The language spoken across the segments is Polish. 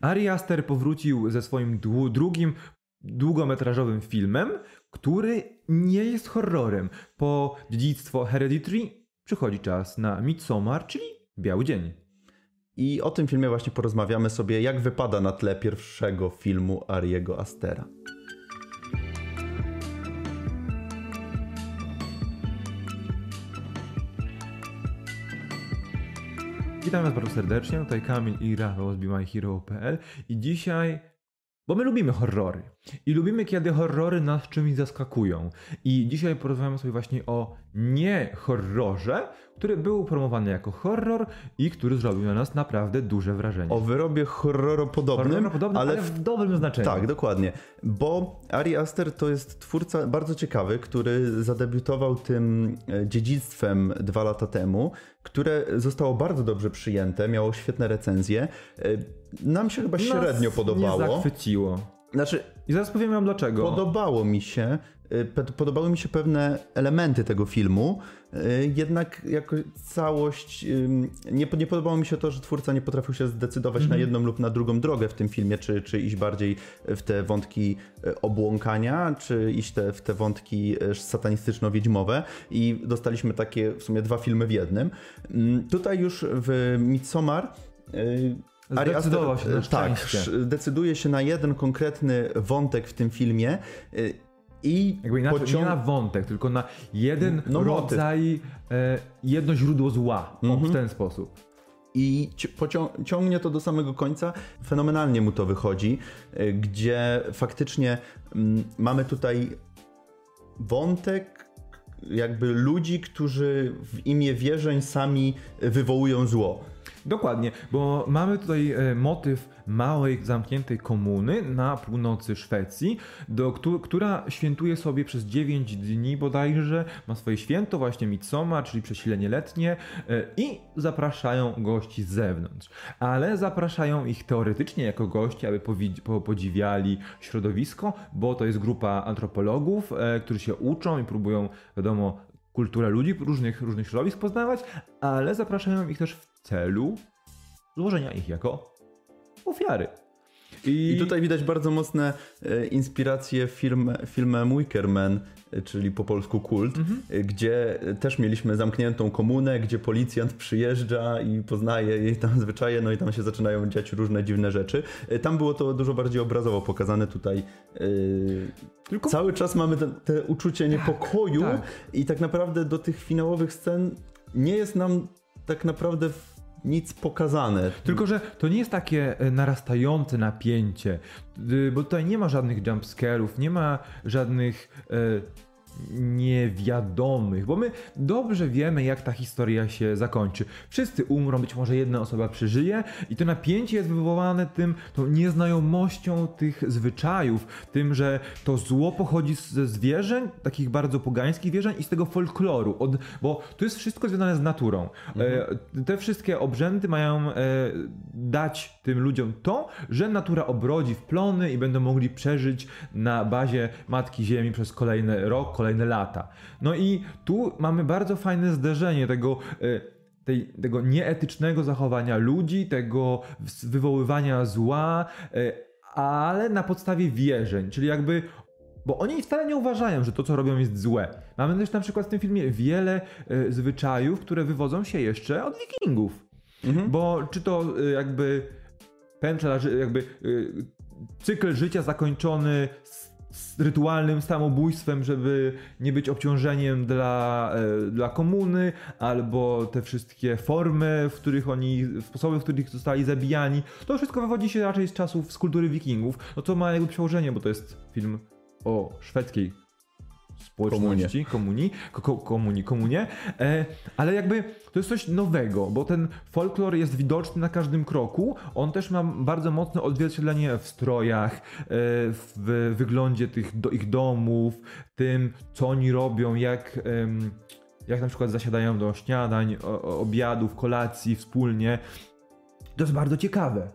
Ari Aster powrócił ze swoim drugim długometrażowym filmem, który nie jest horrorem. Po dziedzictwo Hereditary przychodzi czas na Midsommar, czyli Biały Dzień. I o tym filmie właśnie porozmawiamy sobie, jak wypada na tle pierwszego filmu Ariego Astera. Witam Was bardzo serdecznie, tutaj Kamil i Rafał z BeMyHero.pl i dzisiaj bo my lubimy horrory. I lubimy, kiedy horrory nas czymś zaskakują. I dzisiaj porozmawiamy sobie właśnie o nie horrorze, który był promowany jako horror i który zrobił na nas naprawdę duże wrażenie. O wyrobie horroropodobnym, horroropodobnym ale, ale w dobrym znaczeniu. Tak, dokładnie. Bo Ari Aster to jest twórca bardzo ciekawy, który zadebiutował tym e, dziedzictwem dwa lata temu, które zostało bardzo dobrze przyjęte, miało świetne recenzje. E, nam się chyba średnio Nas podobało. Nie zachwyciło. Znaczy, I zaraz powiem wam dlaczego. Podobało mi się, podobały mi się pewne elementy tego filmu, y, jednak jako całość nie, nie podobało mi się to, że twórca nie potrafił się zdecydować mm -hmm. na mhm. jedną lub na drugą drogę w tym filmie, czy, czy iść bardziej w te wątki y, obłąkania, czy iść te, w te wątki satanistyczno-wiedźmowe i dostaliśmy takie w sumie dwa filmy w jednym. Tutaj już w Midsommar Zdecydował się na Tak, decyduje się na jeden konkretny wątek w tym filmie y, i Jakby inaczej, pociąg... nie na wątek, tylko na jeden no, rodzaj, e, jedno źródło zła. Mhm. w ten sposób. I ciągnie to do samego końca. Fenomenalnie mu to wychodzi, e, gdzie faktycznie mm, mamy tutaj wątek jakby ludzi, którzy w imię wierzeń sami wywołują zło. Dokładnie, bo mamy tutaj e, motyw małej, zamkniętej komuny na północy Szwecji, do, która świętuje sobie przez 9 dni bodajże, ma swoje święto właśnie Mitsoma, czyli przesilenie letnie e, i zapraszają gości z zewnątrz. Ale zapraszają ich teoretycznie jako gości, aby podziwiali środowisko, bo to jest grupa antropologów, e, którzy się uczą i próbują, wiadomo, kulturę ludzi różnych, różnych środowisk poznawać, ale zapraszają ich też w celu złożenia ich jako ofiary. I... I, tutaj widać bardzo mocne e, inspiracje film, filmem Wickerman, e, czyli po polsku Kult, mhm. E, gdzie też mieliśmy zamkniętą komunę, gdzie policjant przyjeżdża i poznaje jej tam zwyczaje, no i tam się zaczynają dziać różne dziwne rzeczy. Tam było to dużo bardziej obrazowo pokazane, tutaj Tylko... cały czas mamy te, te uczucie tak, niepokoju tak. i tak naprawdę do tych finałowych scen nie jest nam tak naprawdę nic pokazane. Tylko, że to nie jest takie e, narastające napięcie, bo tutaj nie ma żadnych jumpscarów, nie ma żadnych e, niewiadomych, bo my dobrze wiemy, jak ta historia się zakończy. Wszyscy umrą, być może jedna osoba przeżyje i to napięcie jest wywołane tym, tą nieznajomością tych zwyczajów, tym, że to zło pochodzi ze zwierzeń, takich bardzo pogańskich wierzeń i z tego folkloru, od, bo to jest wszystko związane z naturą. Mhm. Te wszystkie obrzędy mają e, dać tym ludziom to, że natura obrodzi w plony i będą mogli przeżyć na bazie Matki Ziemi przez kolejny rok, kolejny kolejne lata. No i tu mamy bardzo fajne zderzenie tego e, tej, tego nieetycznego zachowania ludzi, tego wywoływania zła, e, ale na podstawie wierzeń, czyli jakby bo oni wcale nie uważają, że to, co robią, jest złe. Mamy też na przykład w tym filmie wiele y, zwyczajów, które wywodzą się jeszcze od wikingów. Mhm. Bo czy to jakby pęczla, jakby cykl życia zakończony rytualnym samobójstwem, żeby nie być obciążeniem dla, e, dla komuny, albo te wszystkie formy, w których oni, sposoby, w których zostali zabijani. To wszystko wywodzi się raczej z czasów, z kultury wikingów. No to ma jakby przełożenie, bo to jest film o szwedzkiej społeczności, komunii, komunii, komunie, e, ale jakby to jest coś nowego, bo ten folklor jest widoczny na każdym kroku. On też ma bardzo mocne odzwierciedlenie w strojach, e, w wyglądzie tych do, ich domów, tym, co oni robią, jak, jak na przykład zasiadają do śniadań, obiadów, kolacji wspólnie. To jest bardzo ciekawe.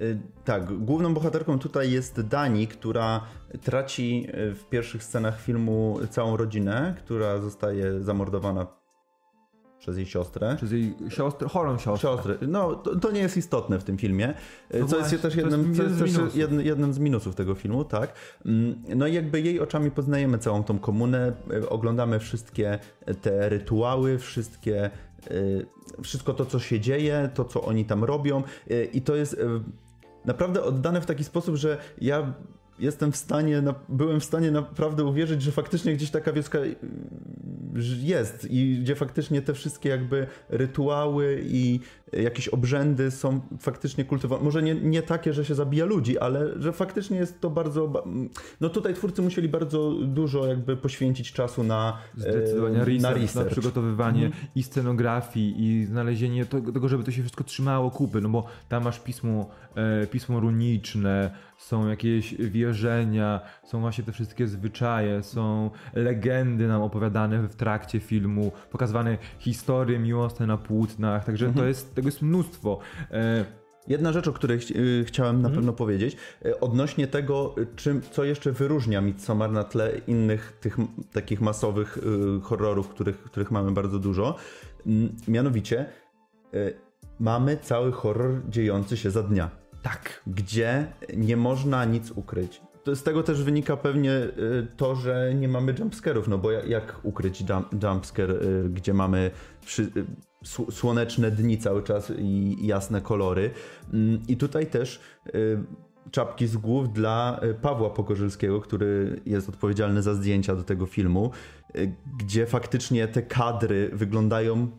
Y, tak, główną bohaterką tutaj jest Dani, która traci y, w pierwszych scenach filmu całą rodzinę, która zostaje zamordowana przez jej siostrę. Przez jej siostrę, chorą siostrę. Siostrę. No, to, to nie jest istotne w tym filmie, No co właśnie, jest też jednym, co jest z też minusów. jednym, jednym z minusów tego filmu, tak. Mm, No i jakby jej oczami poznajemy całą tą komunę, oglądamy wszystkie te rytuały, wszystkie, wszystko to, co się dzieje, to, co oni tam robią i to jest naprawdę oddane w taki sposób, że ja jestem w stanie, byłem w stanie naprawdę uwierzyć, że faktycznie gdzieś taka wioska jest i gdzie faktycznie te wszystkie jakby rytuały i jakieś obrzędy są faktycznie kultywowane. Może nie, nie takie, że się zabija ludzi, ale że faktycznie jest to bardzo... ba- No tutaj twórcy musieli bardzo dużo jakby poświęcić czasu na, e, Zdecydowanie na research, na, research. przygotowywanie i scenografii i znalezienie tego, tego, żeby to się wszystko trzymało kupy, no bo tam masz pismo, e, pismo runiczne, są jakieś wierzenia, są właśnie te wszystkie zwyczaje, są legendy nam opowiadane w trakcie filmu, pokazywane historie miłosne na płótnach, także Mhm. to jest, tego jest mnóstwo. E, Jedna rzecz, o której chci- y, chciałem Mhm. na pewno powiedzieć, y, odnośnie tego, y, czym, co jeszcze wyróżnia Midsommar na tle innych tych takich masowych y, horrorów, których, których mamy bardzo dużo. Mianowicie y, mamy cały horror dziejący się za dnia, tak, gdzie nie można nic ukryć. Z tego też wynika pewnie y, to, że nie mamy jumpscarów, no bo ja- jak ukryć jump, jumpscare, y, gdzie mamy przy, y, sł- słoneczne dni cały czas i jasne kolory. Mm, I tutaj też czapki z głów dla Pawła Pogorzylskiego, który jest odpowiedzialny za zdjęcia do tego filmu, gdzie faktycznie te kadry wyglądają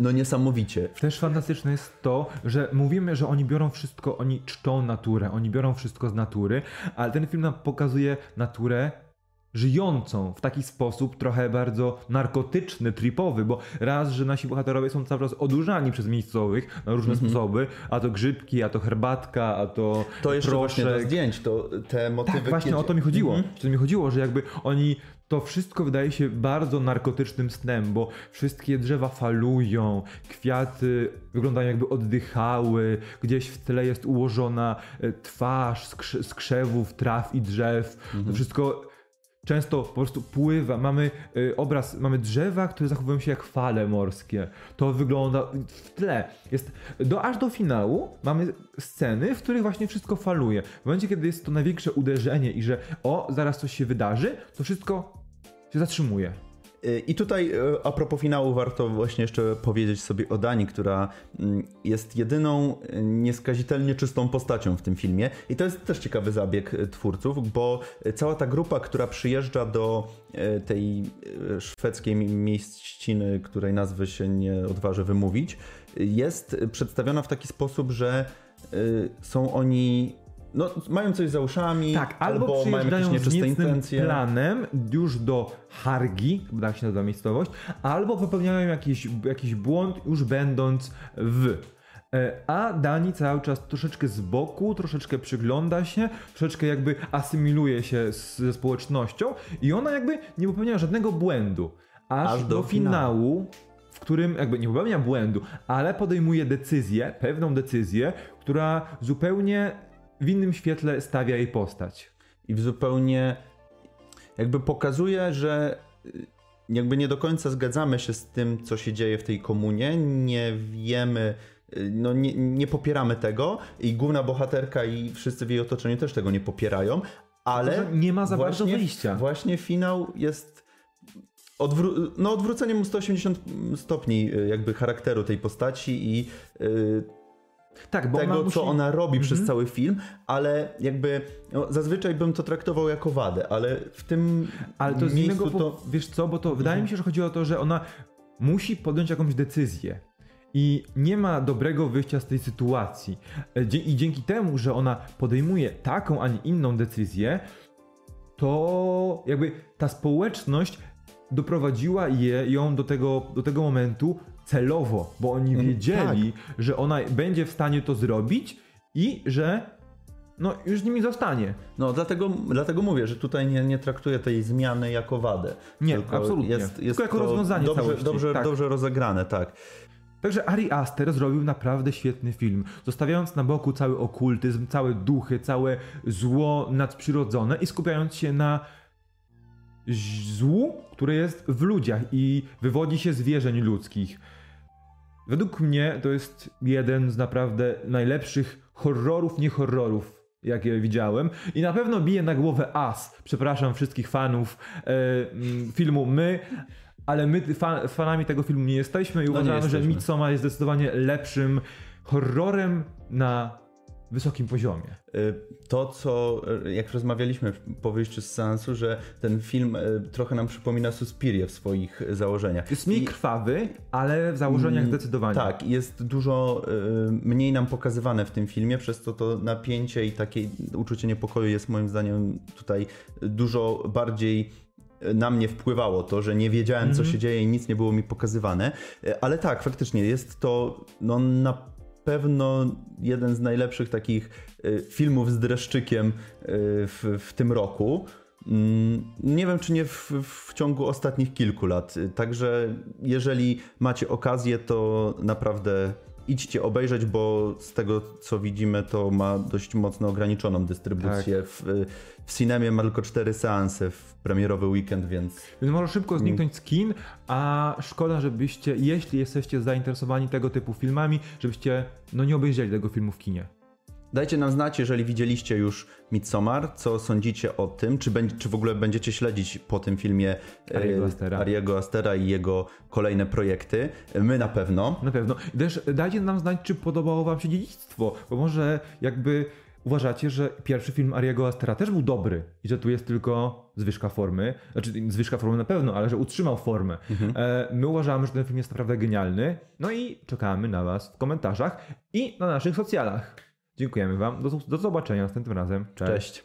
no niesamowicie. Też fantastyczne jest to, że mówimy, że oni biorą wszystko, oni czczą naturę, oni biorą wszystko z natury, ale ten film nam pokazuje naturę żyjącą w taki sposób trochę bardzo narkotyczny, tripowy, bo raz, że nasi bohaterowie są cały czas odurzani przez miejscowych na różne sposoby, a to grzybki, a to herbatka, a to Mhm. To jeszcze właśnie do proszek. zdjęć, to te motywy... Tak, właśnie kiedy- o to mi chodziło. Mhm. O to mi chodziło, że jakby oni to wszystko wydaje się bardzo narkotycznym snem, bo wszystkie drzewa falują, kwiaty wyglądają jakby oddychały, gdzieś w tle jest ułożona e, twarz z, krze- z krzewów, traw i drzew. To wszystko często po prostu pływa. Mamy y, obraz, mamy drzewa, które zachowują się jak fale morskie. To wygląda w tle. Jest do, aż do finału mamy sceny, w których właśnie wszystko faluje. W momencie, kiedy jest to największe uderzenie i że o, zaraz coś się wydarzy, to wszystko się zatrzymuje. Y, I tutaj y, a propos finału warto właśnie jeszcze powiedzieć sobie o Dani, która mm, jest jedyną y, nieskazitelnie czystą postacią w tym filmie. I to jest też ciekawy zabieg twórców, bo cała ta grupa, która przyjeżdża do tej szwedzkiej mi- mieściny, której nazwy się nie odważę wymówić, jest przedstawiona w taki sposób, że są oni no, mają coś za uszami, Tak, albo, mają jakieś przyjeżdżają z nieczyste niecnym intencje. planem już do Hargi, bo tak się nazywa miejscowość, albo popełniają jakiś, jakiś błąd już będąc w. E, A Dani cały czas troszeczkę z boku, troszeczkę przygląda się, troszeczkę jakby asymiluje się z, ze społecznością i ona jakby nie popełnia żadnego błędu. Aż, Aż do, do finału, w którym jakby nie popełnia błędu, ale podejmuje decyzję, pewną decyzję, która zupełnie w innym świetle stawia jej postać. i w zupełnie jakby pokazuje, że y, jakby nie do końca zgadzamy się z tym, co się dzieje w tej komunie, nie wiemy, y, no nie, nie popieramy tego i główna bohaterka i wszyscy w jej otoczeniu też tego nie popierają, ale nie ma za bardzo właśnie, wyjścia. Właśnie finał jest odwró- no, odwróceniem 180 stopni y, jakby charakteru tej postaci i y, Tak, bo tego, ona musi... co ona robi Mhm. przez cały film, ale jakby no, zazwyczaj bym to traktował jako wadę, ale w tym Ale to miejscu innego, to... Mhm. wiesz co, bo to wydaje mi się, że chodzi o to, że ona musi podjąć jakąś decyzję. I nie ma dobrego wyjścia z tej sytuacji. E, I dzięki temu, że ona podejmuje taką, a nie inną decyzję, to jakby ta społeczność doprowadziła je, ją do tego, do tego momentu celowo, bo oni Mm, wiedzieli, że ona będzie w stanie to zrobić i że no, już nimi zostanie. No dlatego, dlatego mówię, że tutaj nie, nie traktuję tej zmiany jako wadę. Nie, tylko absolutnie. Jest, jest Tylko jako rozwiązanie dobrze, całości, Dobrze, tak. dobrze rozegrane, tak. Także Ari Aster zrobił naprawdę świetny film, zostawiając na boku cały okultyzm, całe duchy, całe zło nadprzyrodzone i skupiając się na złu, które jest w ludziach i wywodzi się z wierzeń ludzkich. Według mnie to jest jeden z naprawdę najlepszych horrorów, nie horrorów, jakie widziałem. I na pewno bije na głowę As. Przepraszam wszystkich fanów e, filmu My, ale my fan, fanami tego filmu nie jesteśmy i No uważamy, że. Midsommar jest zdecydowanie lepszym horrorem na wysokim poziomie. Y, To, co y, jak rozmawialiśmy po wyjściu z seansu, że ten film y, trochę nam przypomina Suspirię w swoich założeniach. Jest mniej I- krwawy, ale w założeniach Mm, zdecydowanie. Tak, jest dużo mniej nam pokazywane w tym filmie, przez to to napięcie i takie uczucie niepokoju jest moim zdaniem tutaj dużo bardziej na mnie wpływało to, że nie wiedziałem, co się dzieje i nic nie było mi pokazywane. Ale tak, faktycznie jest to no, na pewno jeden z najlepszych takich y, filmów z dreszczykiem y, w, w tym roku. Mm, Nie wiem, czy nie w, w ciągu ostatnich kilku lat. Także jeżeli macie okazję, to naprawdę idźcie obejrzeć, bo z tego co widzimy, to ma dość mocno ograniczoną dystrybucję. W, w Cinemie ma tylko cztery seanse w premierowy weekend, więc Więc może szybko zniknąć z kin, a szkoda, żebyście, jeśli jesteście zainteresowani tego typu filmami, żebyście no nie obejrzeli tego filmu w kinie. Dajcie nam znać, jeżeli widzieliście już Midsommar, co sądzicie o tym, czy, będzie, czy w ogóle będziecie śledzić po tym filmie e, Ariego Astera. Ariego Astera i jego kolejne projekty. My na pewno. Na pewno. Też dajcie nam znać, czy podobało wam się dziedzictwo, bo może jakby uważacie, że pierwszy film Ariego Astera też był dobry i że tu jest tylko zwyżka formy, znaczy zwyżka formy na pewno, ale że utrzymał formę. E, my uważamy, że ten film jest naprawdę genialny, no i czekamy na was w komentarzach i na naszych socjalach. Dziękujemy wam. Do, do zobaczenia następnym razem. Cześć.